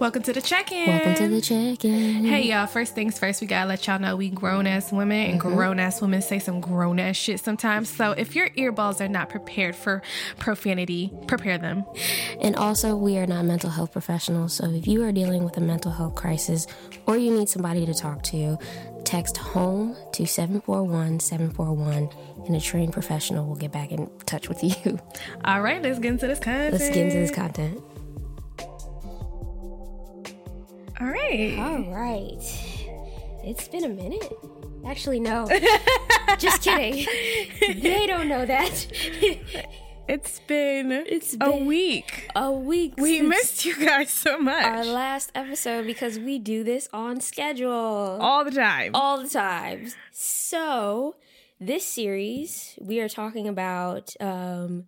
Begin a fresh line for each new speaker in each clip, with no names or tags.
Welcome to the check-in.
Welcome to the check-in.
Hey y'all, first things first, we gotta let y'all know we grown ass women and mm-hmm. grown ass women say some grown ass shit sometimes. So if your earballs are not prepared for profanity, prepare them.
And also, we are not mental health professionals, so if you are dealing with a mental health crisis or you need somebody to talk to, text HOME to 741 741 and a trained professional will get back in touch with you.
All right, let's get into this content.
Let's get into this content.
All right.
All right. It's been a minute. Actually, no. Just kidding. they don't know that.
It's been
It's
a
been
week.
a week.
We
since
missed you guys so much.
our last episode because we do this on schedule
All the time.
all the time. So, this series we are talking about um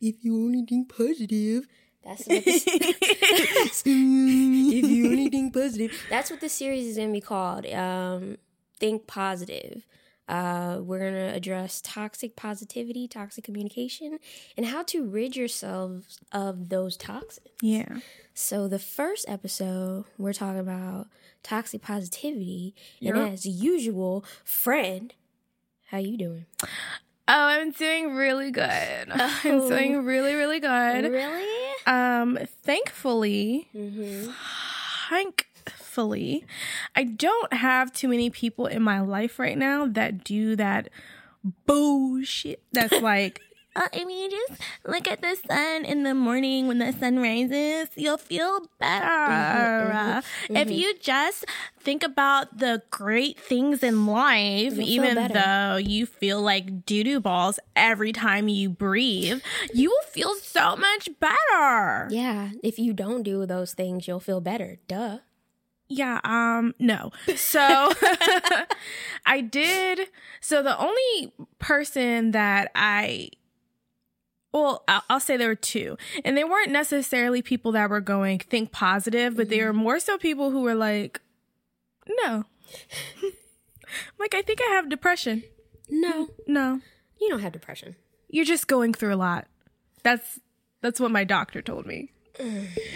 if you only think positive. That's what this, if you only think positive. That's what the series is going to be called. Um think positive. Uh, we're going to address toxic positivity, toxic communication, and how to rid yourselves of those toxins.
yeah.
So the first episode, we're talking about toxic positivity,
Yep.
and as usual, friend, how you doing?
Oh, I'm doing really good. I'm doing really, really good.
Really?
Um, thankfully,
Mm-hmm.
thankfully, I don't have too many people in my life right now that do that bullshit. That's like, uh, if you just look at the sun in the morning when the sun rises, you'll feel better.
Mm-hmm,
If you just think about the great things in life,
feel
even though you feel like doo doo balls every time you breathe, you will feel so much better.
Yeah. If you don't do those things, you'll feel better. Duh.
Yeah, um, no. So I did. So the only person that I, well, I'll, I'll say there were two, and they weren't necessarily people that were going think positive, but they were mm-hmm. more so people who were like, no. like, I think I have depression.
No,
No,
you don't have depression.
you're just going through a lot. That's that's what my doctor told me.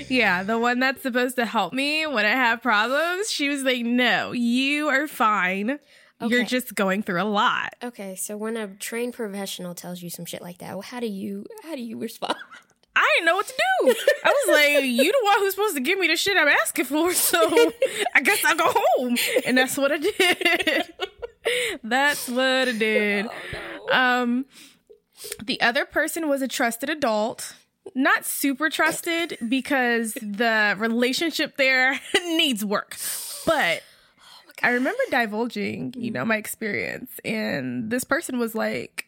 Yeah, the one that's supposed to help me when I have problems, she was like, "No, you are fine. You're just going through a lot."
Okay, so when a trained professional tells you some shit like that, well, how do you how do you respond?
I didn't know what to do. I was like, "You the one who's supposed to give me the shit I'm asking for, so I guess I'll go home." And that's what I did. that's what I did. Um, the other person was a trusted adult. Not super trusted because the relationship there needs work. But I remember divulging, you know, mm. my experience. And this person was like,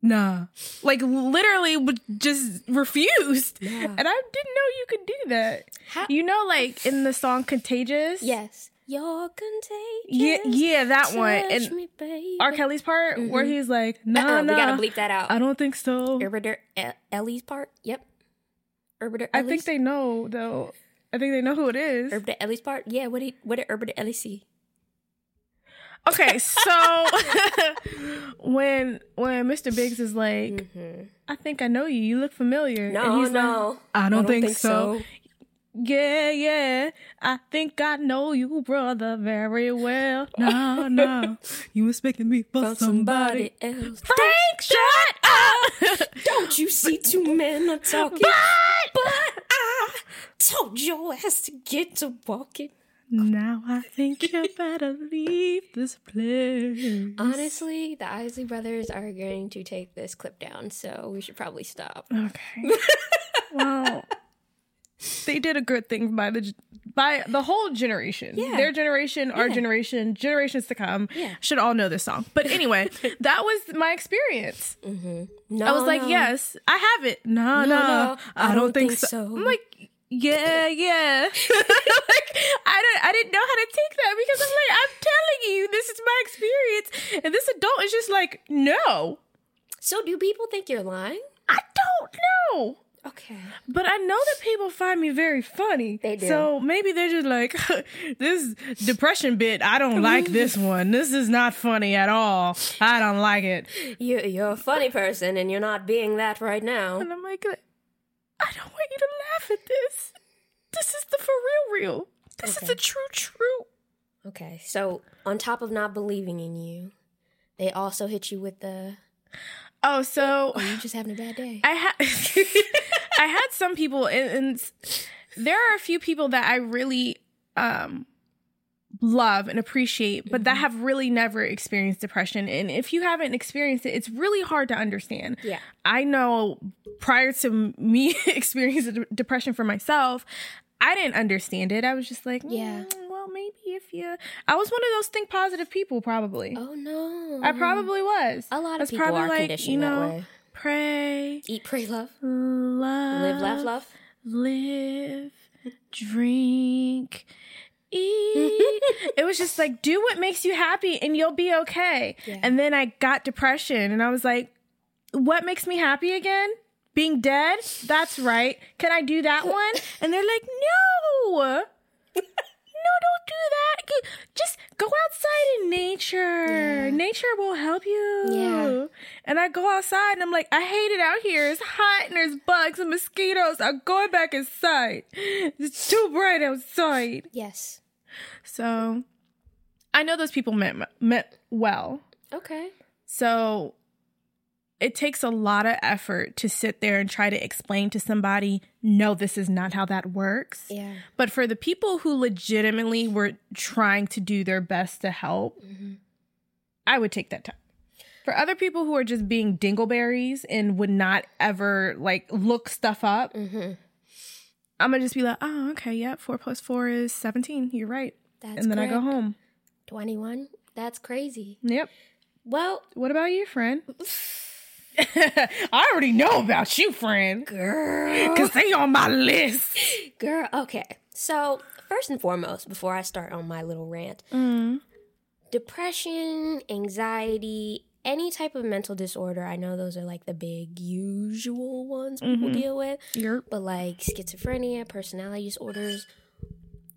nah. Like literally would just refused.
Nah.
And I didn't know you could do that.
How-
You know, like in the song Contagious?
Yes, you're contagious.
Yeah, yeah, that one. And
me.
R. Kelly's part where he's like,
Uh-uh,
nah, nah.
we gotta bleep that out.
I don't think so.
Herbert Ellie's part. Yep. Herbert
I think they know though. I think they know who it is.
Herbert Ellie's part. Yeah. What did what did Herbert Ellie see?
Okay, so when when Mr. Biggs is like, mm-hmm. I think I know you. You look familiar.
No,
and he's
no.
like, I don't, think, so. Yeah, yeah. I think I know you, brother, very well. No, no. You expecting me for
From
somebody.
somebody else.
Frank, shut up.
Don't you see two men are talking? but I told your ass to get to walking.
now I think you better leave this place.
Honestly, the Isley brothers are going to take this clip down, so we should probably stop.
Okay. well, they did a good thing by the by the whole generation.
Yeah.
Their generation, our
Yeah.
generation, generations to come
Yeah.
should all know this song. But anyway, that was my experience.
No,
I was like,
no.
yes, I have it. No, no,
no,
I, don't, think, so. I'm like, yeah, yeah. like I don't, I didn't know how to take that because I'm like, I'm telling you, this is my experience, and this adult is just like, no,
So, do people think you're lying?
I don't know.
Okay.
But I know that people find me very funny.
They do.
So maybe they're just like, this depression bit, I don't like mm. this one. This is not funny at all. I don't like it.
You, you're a funny person, and you're not being that right now.
And I'm like, I don't want you to laugh at this. This is the for real. Real. This is the true true.
Okay, so on top of not believing in you, they also hit you with the
Oh, so
"Oh, you just having a bad day."
I had I had some people and, and there are a few people that I really um love and appreciate but that have really never experienced depression and if you haven't experienced it it's really hard to understand.
Yeah.
I know prior to me experiencing depression for myself, I didn't understand it. I was just like,
Yeah.
"Mm, well, maybe if you I was one of those think positive people probably.
oh no,
I probably was.
a lot of people
probably
are
like,
conditioned
you know,
that way.
Pray,
Eat, pray, love,
love,
live, laugh, love.
live, drink. it was just like, do what makes you happy and you'll be okay.
Yeah.
And then I got depression and I was like, what makes me happy again? Being dead? That's right. Can I do that one? And they're like, no. No, don't do that. Just go outside in nature.
Yeah.
Nature will help you.
Yeah.
And I go outside and I'm like, I hate it out here. It's hot and there's bugs and mosquitoes. I'm going back inside. It's too bright outside.
Yes.
So I know those people meant meant well.
Okay.
So it takes a lot of effort to sit there and try to explain to somebody, no, this is not how that works.
Yeah.
But for the people who legitimately were trying to do their best to help, I would take that time. For other people who are just being dingleberries and would not ever like look stuff up,
Mm-hmm.
I'm gonna just be like, oh, okay, yeah, four plus four is 17. You're right.
That's
and then I go home.
Twenty-one. That's crazy.
Yep.
Well,
What about you, friend? I already know about you, friend.
girl.
Because they on my list.
Girl, okay. So, first and foremost, before I start on my little rant,
Mm.
depression, anxiety, any type of mental disorder, I know those are like the big usual ones people
Mhm.
deal with,
You're
but like schizophrenia, personality disorders,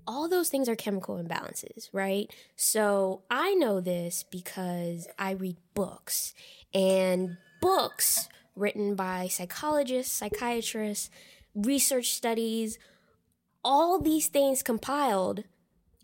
all those things are chemical imbalances, right? So, I know this because I read books and books written by psychologists, psychiatrists, research studies, all these things compiled,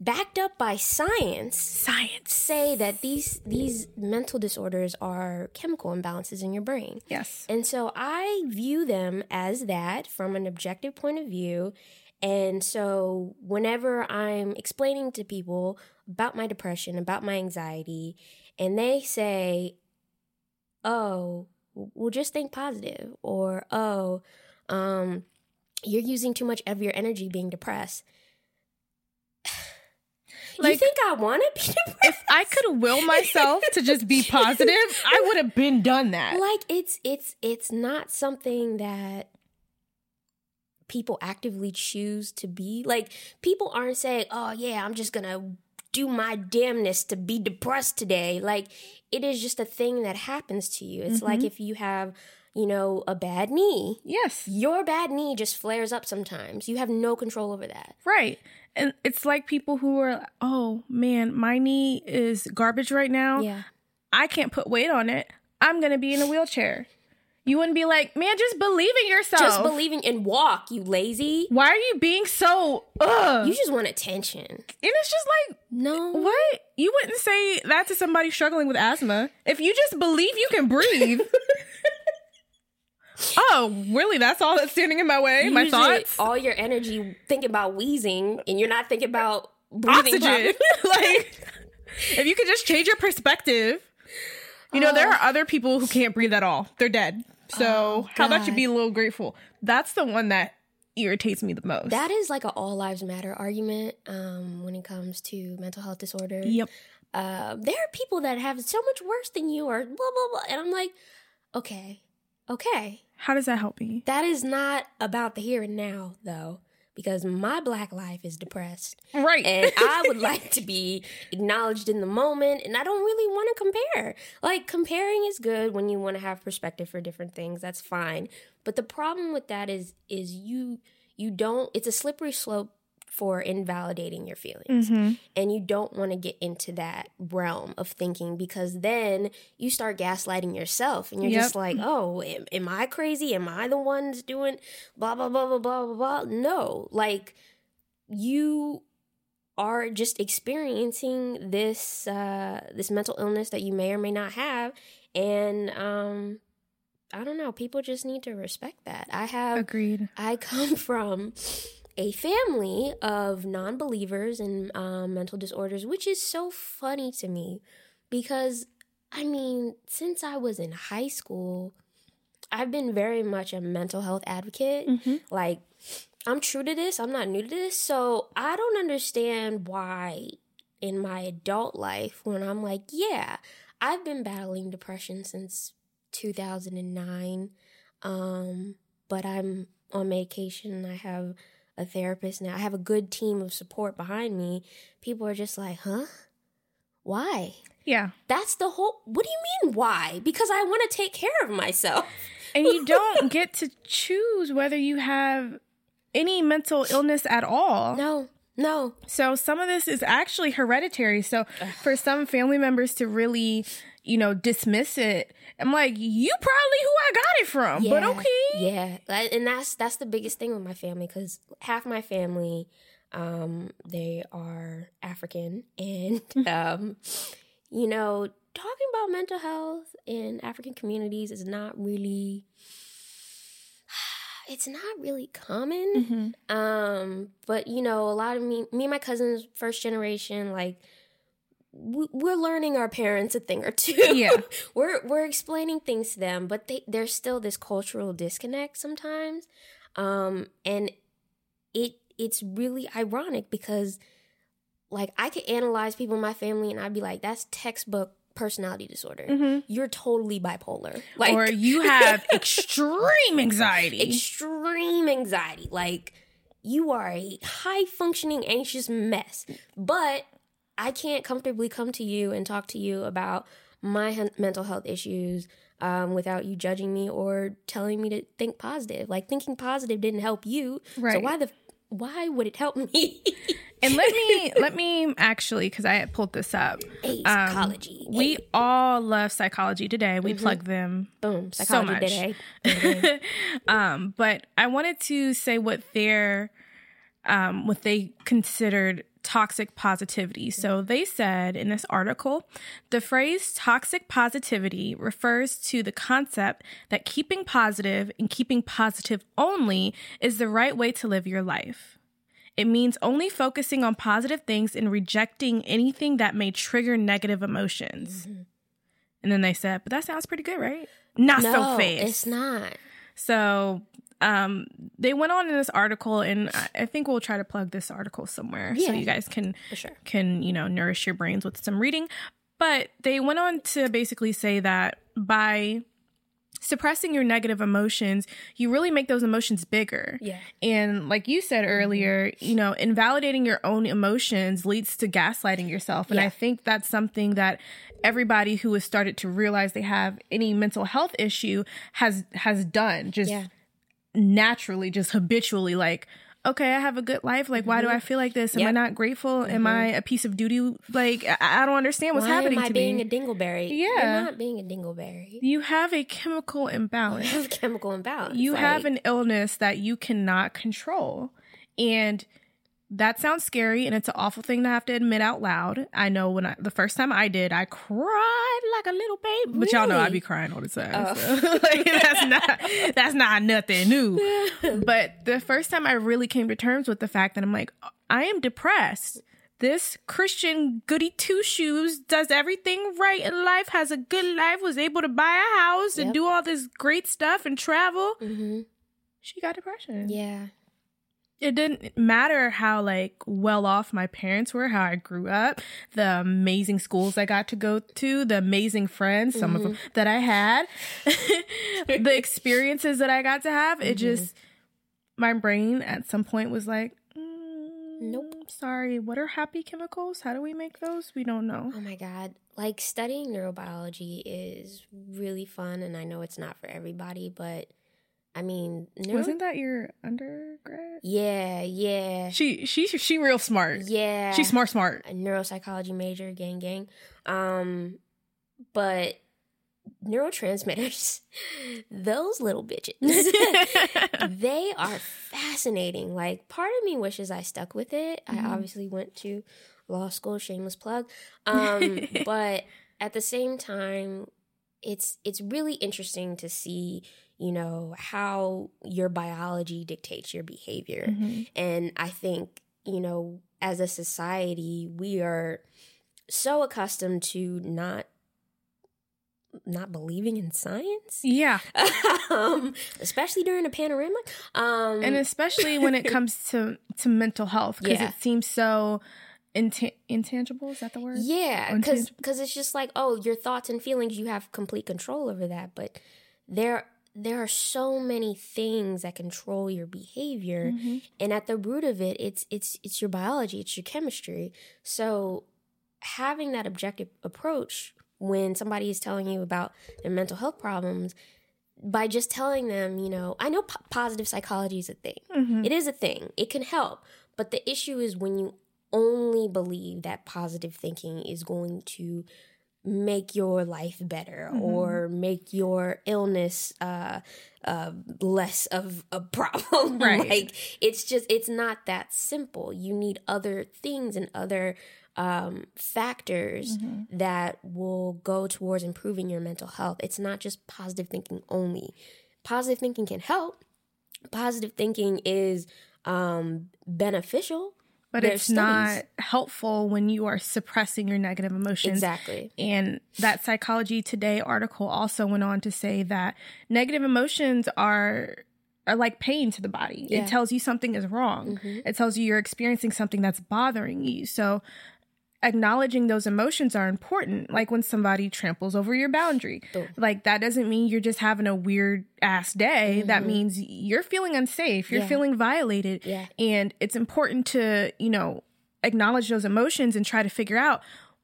backed up by science,
science.
say that these these mental disorders are chemical imbalances in your brain.
Yes.
And so I view them as that from an objective point of view. And so whenever I'm explaining to people about my depression, about my anxiety, and they say, "Oh, well just think positive," or "Oh, um you're using too much of your energy being depressed." You think I want to be depressed?
If I could will myself to just be positive, I would have been done that.
like it's it's it's not something that people actively choose to be like people aren't saying oh yeah i'm just gonna do my damnness to be depressed today like it is just a thing that happens to you it's like mm-hmm. if you have you know a bad knee
Yes.
your bad knee just flares up sometimes you have no control over that
Right. And it's like people who are, oh man, my knee is garbage right now.
yeah
I can't put weight on it. I'm going to be in a wheelchair. You wouldn't be like, man, just believe in yourself.
just believing and walk you lazy
Why are you being so, ugh?
you just want attention
and it's just like,
no
what? You wouldn't say that to somebody struggling with asthma. If you just believe you can breathe. oh, really? That's all that's standing in my way? my thoughts?
all your energy thinking about wheezing, and you're not thinking about breathing
Oxygen. like, if you could just change your perspective. You know, there are other people who can't breathe at all. They're dead. So,
Oh,
how about you be a little grateful? That's the one that irritates me the most.
That is like an all lives matter argument um, when it comes to mental health disorders.
yep.
Uh, there are people that have so much worse than you, or blah blah blah, and I'm like, okay, okay,
How does that help me?
that is not about the here and now, though, because my black life is depressed.
Right.
and I would like to be acknowledged in the moment, and I don't really want to compare. Like, comparing is good when you want to have perspective for different things. That's fine. But the problem with that is, is you you don't. It's a slippery slope for invalidating your feelings,
Mhm.
and you don't want to get into that realm of thinking because then you start gaslighting yourself, and you're
Yep.
just like, oh, am, am I crazy? Am I the one that's doing blah blah blah blah blah blah blah? No, like you are just experiencing this uh this mental illness that you may or may not have and um I don't know, people just need to respect that. I have
Agreed.
I come from a family of non believers in um, mental disorders, which is so funny to me because, I mean, since I was in high school, I've been very much a mental health advocate.
Mm-hmm.
Like, I'm true to this, I'm not new to this. So I don't understand why in my adult life, when I'm like, yeah, I've been battling depression since 2009. Um, but I'm on medication. I have a therapist now. I have a good team of support behind me. People are just like, huh? Why?
Yeah.
That's the whole. What do you mean, why? Because I want to take care of myself.
And you don't get to choose whether you have any mental illness at all.
No, no.
So some of this is actually hereditary. So for some family members to really, you know, dismiss it, I'm like, you probably who I got it from. But okay.
Yeah, and that's that's the biggest thing with my family because half my family, um, they are African, and um, you know, talking about mental health in African communities is not really. It's not really common.
Mhm.
Um, but you know, a lot of me, me and my cousins, first generation, like we're learning our parents a thing or two.
Yeah.
we're we're explaining things to them, but they there's still this cultural disconnect sometimes, um, and it it's really ironic because like I could analyze people in my family and I'd be like, that's textbook personality disorder.
Mhm.
You're totally bipolar. Like
or you have extreme anxiety.
extreme anxiety. Like you are a high functioning anxious mess. But I can't comfortably come to you and talk to you about my mental health issues um, without you judging me or telling me to think positive. Like thinking positive didn't help you.
right?
So why the why would it help me?
and let me let me actually because I had pulled this up.
hey,
Um,
psychology.
We
Hey,
all love psychology today. We
Mm-hmm.
plug them
boom,
so much.
today.
um, but I wanted to say what their um, what they considered toxic positivity. So they said in this article, the phrase toxic positivity refers to the concept that keeping positive and keeping positive only is the right way to live your life. It means only focusing on positive things and rejecting anything that may trigger negative emotions. Mm-hmm. And then they said, but that sounds pretty good, right? Not so
no,
fast.
it's not.
So um, they went on in this article, and I, think we'll try to plug this article somewhere so you guys can
sure.
can you know nourish your brains with some reading. But they went on to basically say that by suppressing your negative emotions, you really make those emotions bigger.
Yeah.
And like you said earlier, you know, invalidating your own emotions leads to gaslighting yourself. And
Yeah.
I think that's something that everybody who has started to realize they have any mental health issue has has done. Just
Yeah.
Naturally, just habitually like Okay, I have a good life. Like, why do I feel like this? Am I
Mm-hmm.
Not grateful? Am I a piece of duty? Like, I, I don't understand what's
Why
happening
am I
to
being
me.
a dingleberry?
Yeah.
You're not being a dingleberry.
you have a chemical imbalance.
You have chemical imbalance.
you have an illness that you cannot control. And that sounds scary and it's an awful thing to have to admit out loud. I know when I, the first time I did, I cried like a little baby. But y'all know I be crying all the time.
Oh.
So, like, that's not that's not nothing new. but the first time I really came to terms with the fact that I'm like, I am depressed. This Christian goody two shoes does everything right in life, has a good life, was able to buy a house and do all this great stuff and travel.
Mhm.
She got depression.
Yeah.
It didn't matter how like well off my parents were, how I grew up, the amazing schools I got to go to, the amazing friends, some of them that I had, the experiences that I got to have. It just my brain at some point was like, mm,
Nope.
Sorry, what are happy chemicals? How do we make those? We don't know.
Oh my god. Like studying neurobiology is really fun and I know it's not for everybody, but I mean, neuro-
Wasn't that your undergrad?
Yeah, yeah.
She she she real smart.
Yeah.
She's smart smart.
a neuropsychology major, gang gang. Um but neurotransmitters, those little bitches, they are fascinating. Like, part of me wishes I stuck with it.
Mm-hmm.
I obviously went to law school, shameless plug. Um, but at the same time, it's it's really interesting to see, you know, how your biology dictates your behavior.
Mhm.
And I think, you know, as a society, we are so accustomed to not not believing in science,
Yeah.
um, especially during a panoramic. Um,
And especially when it comes to to mental health because
Yeah.
it seems so inta- intangible, is that the word?
yeah,
Or
because it's just like, oh, your thoughts and feelings, you have complete control over that. But there there are so many things that control your behavior.
Mhm.
and at the root of it it's it's it's your biology it's your chemistry so having that objective approach when somebody is telling you about their mental health problems by just telling them you know i know po- positive psychology is a thing
Mhm.
it is a thing it can help but the issue is when you only believe that positive thinking is going to make your life better
Mhm.
or make your illness uh, uh, less of a problem.
Right.
like it's just it's not that simple. You need other things and other um, factors
Mhm.
that will go towards improving your mental health. It's not just positive thinking only. Positive thinking can help. Positive thinking is um, beneficial.
But
There's
it's not helpful when you are suppressing your negative emotions.
Exactly.
And that Psychology Today article also went on to say that negative emotions are are like pain to the body.
Yeah.
It tells you something is wrong.
Mhm.
It tells you you're experiencing something that's bothering you. So acknowledging those emotions are important. Like when somebody tramples over your boundary. Like that doesn't mean you're just having a weird ass day. That
Mhm.
means you're feeling unsafe. You're
Yeah.
feeling violated.
Yeah.
And it's important to, you know, acknowledge those emotions and try to figure out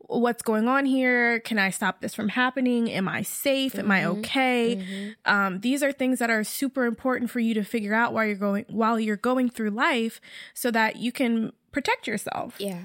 what's going on here. Can I stop this from happening? Am I safe? Am I
Mhm.
okay?
Mhm.
Um, these are things that are super important for you to figure out while you're going while you're going through life, so that you can protect yourself.
Yeah.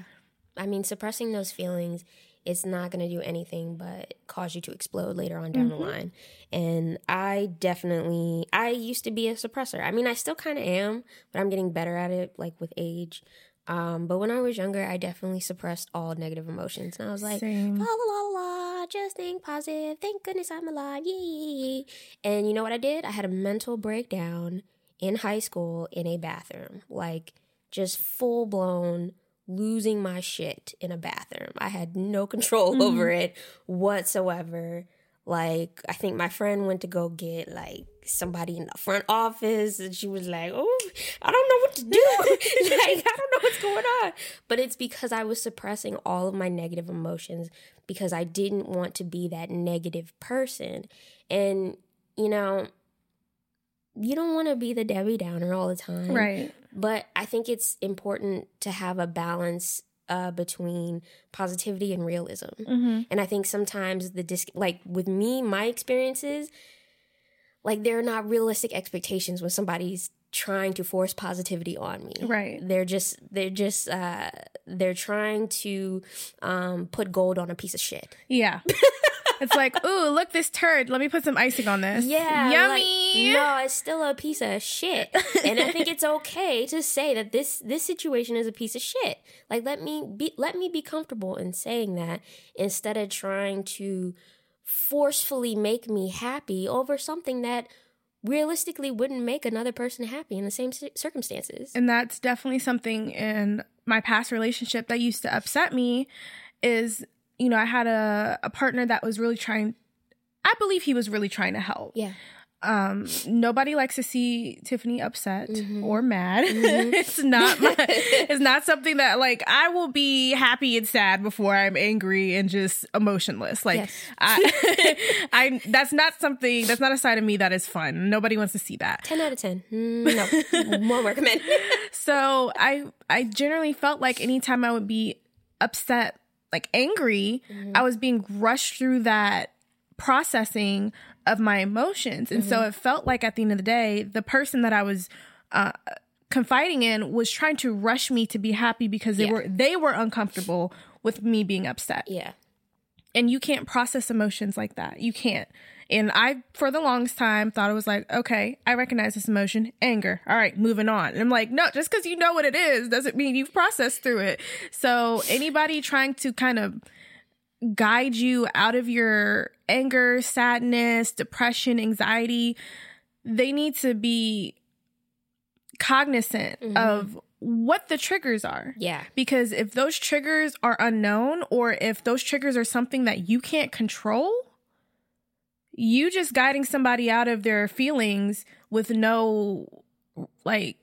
I mean, suppressing those feelings is not going to do anything but cause you to explode later on down
Mhm.
the line. And I definitely, I used to be a suppressor. I mean, I still kind of am, but I'm getting better at it, like with age. Um, but when I was younger, I definitely suppressed all negative emotions. And I was like,
Same.
la la la la, just think positive. Thank goodness I'm alive. Yee, yee, yee. And you know what I did? I had a mental breakdown in high school in a bathroom. Like just full blown losing my shit in a bathroom. I had no control
Mhm.
over it whatsoever. Like I think my friend went to go get like somebody in the front office and she was like, "Oh, I don't know what to do. like I don't know what's going on." But it's because I was suppressing all of my negative emotions because I didn't want to be that negative person. And you know, you don't want to be the Debbie Downer all the time.
Right.
But I think it's important to have a balance uh, between positivity and realism.
hmm
And I think sometimes the disc, like with me, my experiences, like they're not realistic expectations when somebody's trying to force positivity on me.
Right.
They're just, they're just, uh, they're trying to um, put gold on a piece of shit.
Yeah. it's like, ooh, look this turd. Let me put some icing on this.
Yeah.
Yummy.
Like, no, it's still a piece of shit. and I think it's okay to say that this this situation is a piece of shit. Like let me be let me be comfortable in saying that instead of trying to forcefully make me happy over something that realistically wouldn't make another person happy in the same circumstances.
and that's definitely something in my past relationship that used to upset me is you know i had a, a partner that was really trying i believe he was really trying to help
yeah.
um nobody likes to see tiffany upset
Mhm.
or mad
Mhm.
it's not my, it's not something that like i will be happy and sad before i'm angry and just emotionless like
Yes.
I, I that's not something that's not a side of me that is fun nobody wants to see that
10 out of 10. Mm, no. Won't recommend.
so I I generally felt like anytime I would be upset, like angry, I was being rushed through that processing of my emotions. And so it felt like at the end of the day, the person that I was uh, confiding in was trying to rush me to be happy because they
Yeah.
were they were uncomfortable with me being upset.
yeah.
and you can't process emotions like that. You can't. And I, for the longest time, thought it was like, okay, I recognize this emotion, anger. All right, moving on. And I'm like, no, just because you know what it is doesn't mean you've processed through it. So anybody trying to kind of guide you out of your anger, sadness, depression, anxiety, they need to be cognizant mm-hmm. of what the triggers are.
Yeah.
Because if those triggers are unknown or if those triggers are something that you can't control, you just guiding somebody out of their feelings with no like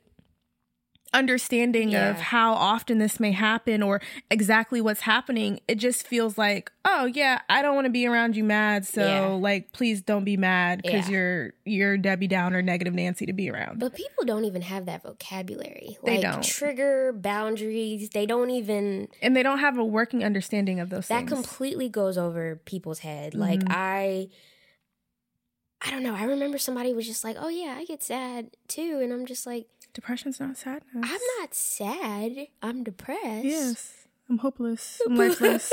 understanding yeah. of how often this may happen or exactly what's happening it just feels like oh yeah i don't want to be around you mad so yeah. like please don't be mad because yeah. you're you're debbie downer negative nancy to be around
but people don't even have that vocabulary
they like don't
trigger boundaries they don't even
and they don't have a working understanding of those things.
that
things.
completely goes over people's head mm-hmm. like i I don't know. I remember somebody was just like, "Oh yeah, I get sad too," and I'm just like,
"Depression's not sadness."
I'm not sad. I'm depressed.
Yes, I'm hopeless. I'm lifeless.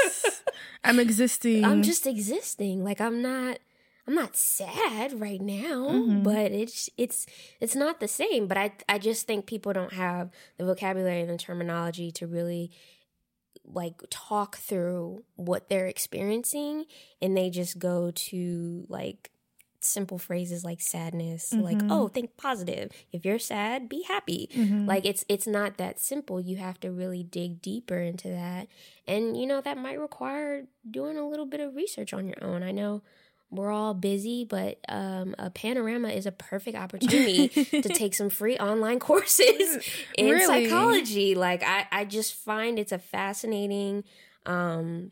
I'm existing.
I'm just existing. Like I'm not. I'm not sad right now, mm-hmm. but it's it's it's not the same. But I I just think people don't have the vocabulary and the terminology to really like talk through what they're experiencing and they just go to like simple phrases like sadness mm-hmm. like oh think positive if you're sad be happy mm-hmm. like it's it's not that simple you have to really dig deeper into that and you know that might require doing a little bit of research on your own i know we're all busy, but um, a panorama is a perfect opportunity to take some free online courses in really? psychology. Like I, I just find it's a fascinating um,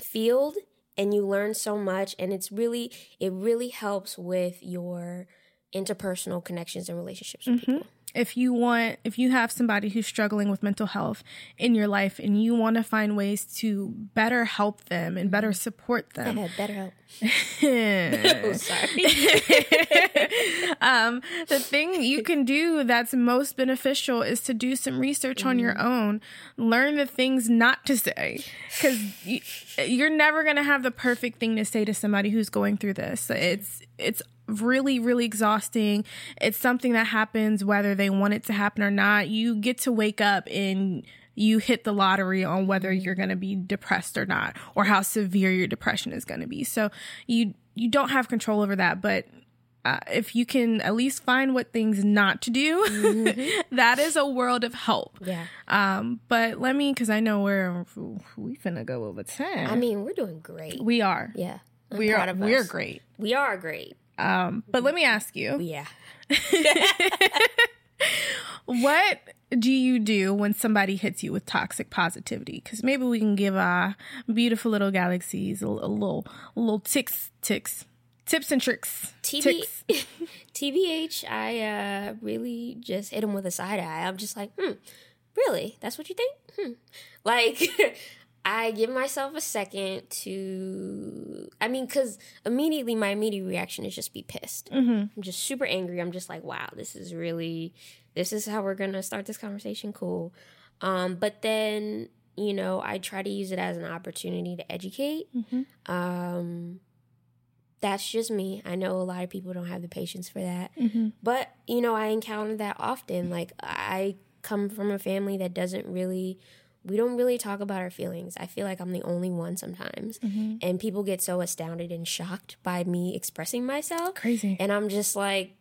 field and you learn so much and it's really it really helps with your interpersonal connections and relationships with mm-hmm. people
if you want if you have somebody who's struggling with mental health in your life and you want to find ways to better help them and better support them
better help oh, sorry
um, the thing you can do that's most beneficial is to do some research mm-hmm. on your mm-hmm. own learn the things not to say because you, you're never going to have the perfect thing to say to somebody who's going through this it's it's really, really exhausting. It's something that happens whether they want it to happen or not. You get to wake up and you hit the lottery on whether you're going to be depressed or not or how severe your depression is going to be. So you you don't have control over that, but uh, if you can at least find what things not to do, mm-hmm. that is a world of help.
Yeah.
Um, but let me, because I know we're we finna go over time.
I mean, we're doing great.
We are.
Yeah.
I'm we are. We're great.
We are great.
Um, but let me ask you.
Yeah.
what do you do when somebody hits you with toxic positivity? Because maybe we can give our beautiful little galaxies a, a little, a little ticks, ticks, tips and tricks.
TB, TBH, I uh, really just hit him with a side eye. I'm just like, hmm, really? That's what you think? Hmm. Like, I give myself a second to, I mean, because immediately my immediate reaction is just be pissed.
Mm-hmm.
I'm just super angry. I'm just like, wow, this is really, this is how we're going to start this conversation. Cool. Um, but then, you know, I try to use it as an opportunity to educate.
Mm-hmm.
Um, that's just me. I know a lot of people don't have the patience for that.
Mm-hmm.
But, you know, I encounter that often. Like, I come from a family that doesn't really we don't really talk about our feelings. I feel like I'm the only one sometimes.
Mm-hmm.
And people get so astounded and shocked by me expressing myself.
Crazy.
And I'm just like,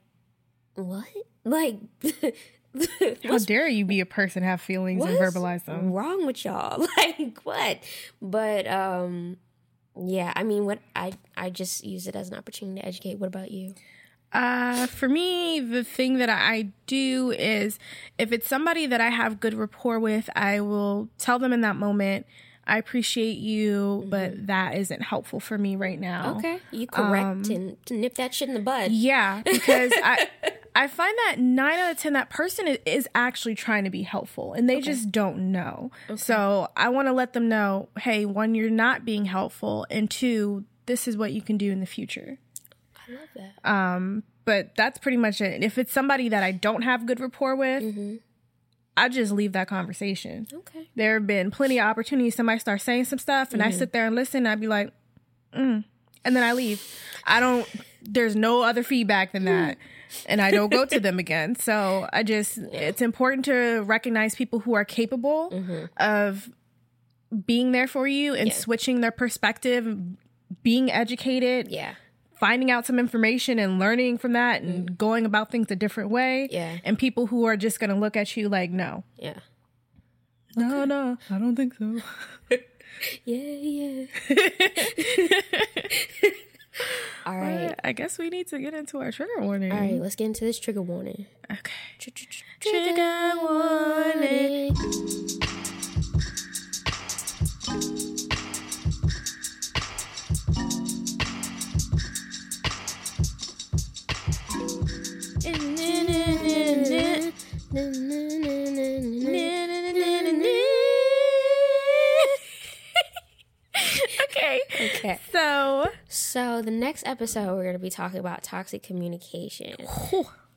what? Like,
how dare you be a person have feelings and verbalize them?
Wrong with y'all? Like what? But um, yeah. I mean, what I I just use it as an opportunity to educate. What about you?
Uh, for me, the thing that I do is if it's somebody that I have good rapport with, I will tell them in that moment, I appreciate you, mm-hmm. but that isn't helpful for me right now.
Okay. You correct um, and to nip that shit in the bud.
Yeah, because I I find that nine out of ten that person is, is actually trying to be helpful and they okay. just don't know. Okay. So I want to let them know, hey, one, you're not being helpful, and two, this is what you can do in the future.
I love
that. Um, but that's pretty much it. If it's somebody that I don't have good rapport with,
mm-hmm.
I just leave that conversation.
Okay.
There have been plenty of opportunities. Somebody starts saying some stuff, and mm-hmm. I sit there and listen. And I'd be like, and then I leave. I don't. There's no other feedback than that, and I don't go to them again. So I just. It's important to recognize people who are capable of being there for you and
Yeah.
switching their perspective, being educated,
Yeah.
Finding out some information and learning from that, and mm. going about things a different way.
Yeah.
And people who are just going to look at you like, no,
Yeah.
no, no, I don't think so.
Yeah, yeah. All right.
I guess we need to get into our trigger warning.
All right, let's get into this trigger warning.
Okay.
Tr- tr- tr-
Trigger warning.
Next episode we're going to be talking about toxic communication.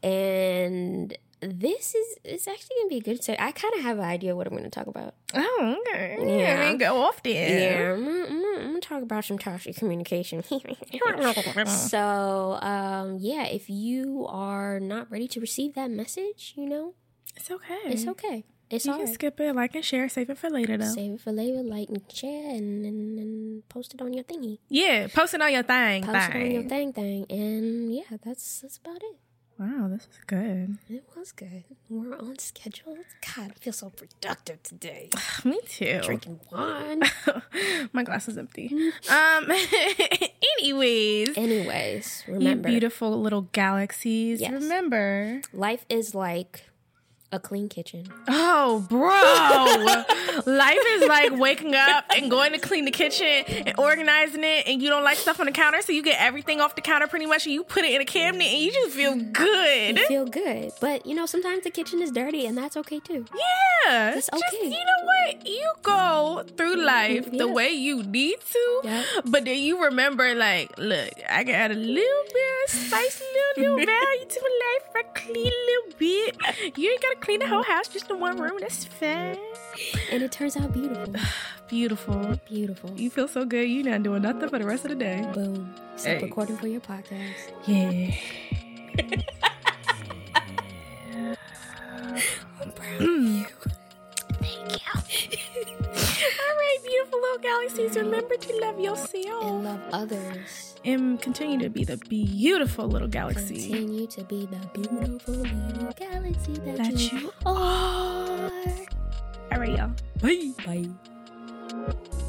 And this is it's actually going to be a good set. I kind of have an idea what I'm going to talk about.
oh, okay.
Yeah.
Yeah. I mean, go off there.
Yeah, I'm, gonna- I'm, I'm going to talk about some toxic communication. so, um, yeah, if you are not ready to receive that message, you know,
It's okay.
it's okay. It's
You
all
can skip it, like and share, save it for later though.
Save it for later, like and share, and, and, and post it on your thingy.
Yeah, post it on your thing.
Post it on your
thing.
thing thing, and yeah, that's that's about it.
Wow, this is good.
It was good. We're on schedule. God, I feel so productive today.
Me too.
Drinking wine.
My glass is empty. um. anyways,
Anyways,
you
remember,
beautiful little galaxies.
Yes.
Remember.
life is like a clean kitchen.
Oh, bro. Life is like waking up and going to clean the kitchen and organizing it, and you don't like stuff on the counter, so you get everything off the counter pretty much, and you put it in a cabinet, and you just feel mm-hmm. good.
You feel good, but you know sometimes the kitchen is dirty, and that's okay too.
Yeah.
It's
Just,
okay.
you know what? You go through life
Yeah.
the way you need to,
Yeah.
but then you remember, like, look, I got a little bit of spice, little, little value to my life. I clean little bit. You ain't got to clean the whole house, just the one room. That's fine.
And it turns out beautiful,
Beautiful.
beautiful.
You feel so good. You not doing nothing for the rest of the day.
Boom. Stop
Hey.
recording for your podcast.
Yeah.
I'm proud of mm. you.
Thank you. All right, beautiful little galaxies. Remember to love yourself
And love others
and continue to be the beautiful little galaxy.
Continue to be the beautiful little galaxy that,
that
you,
you
are.
All right, y'all. Bye.
Bye.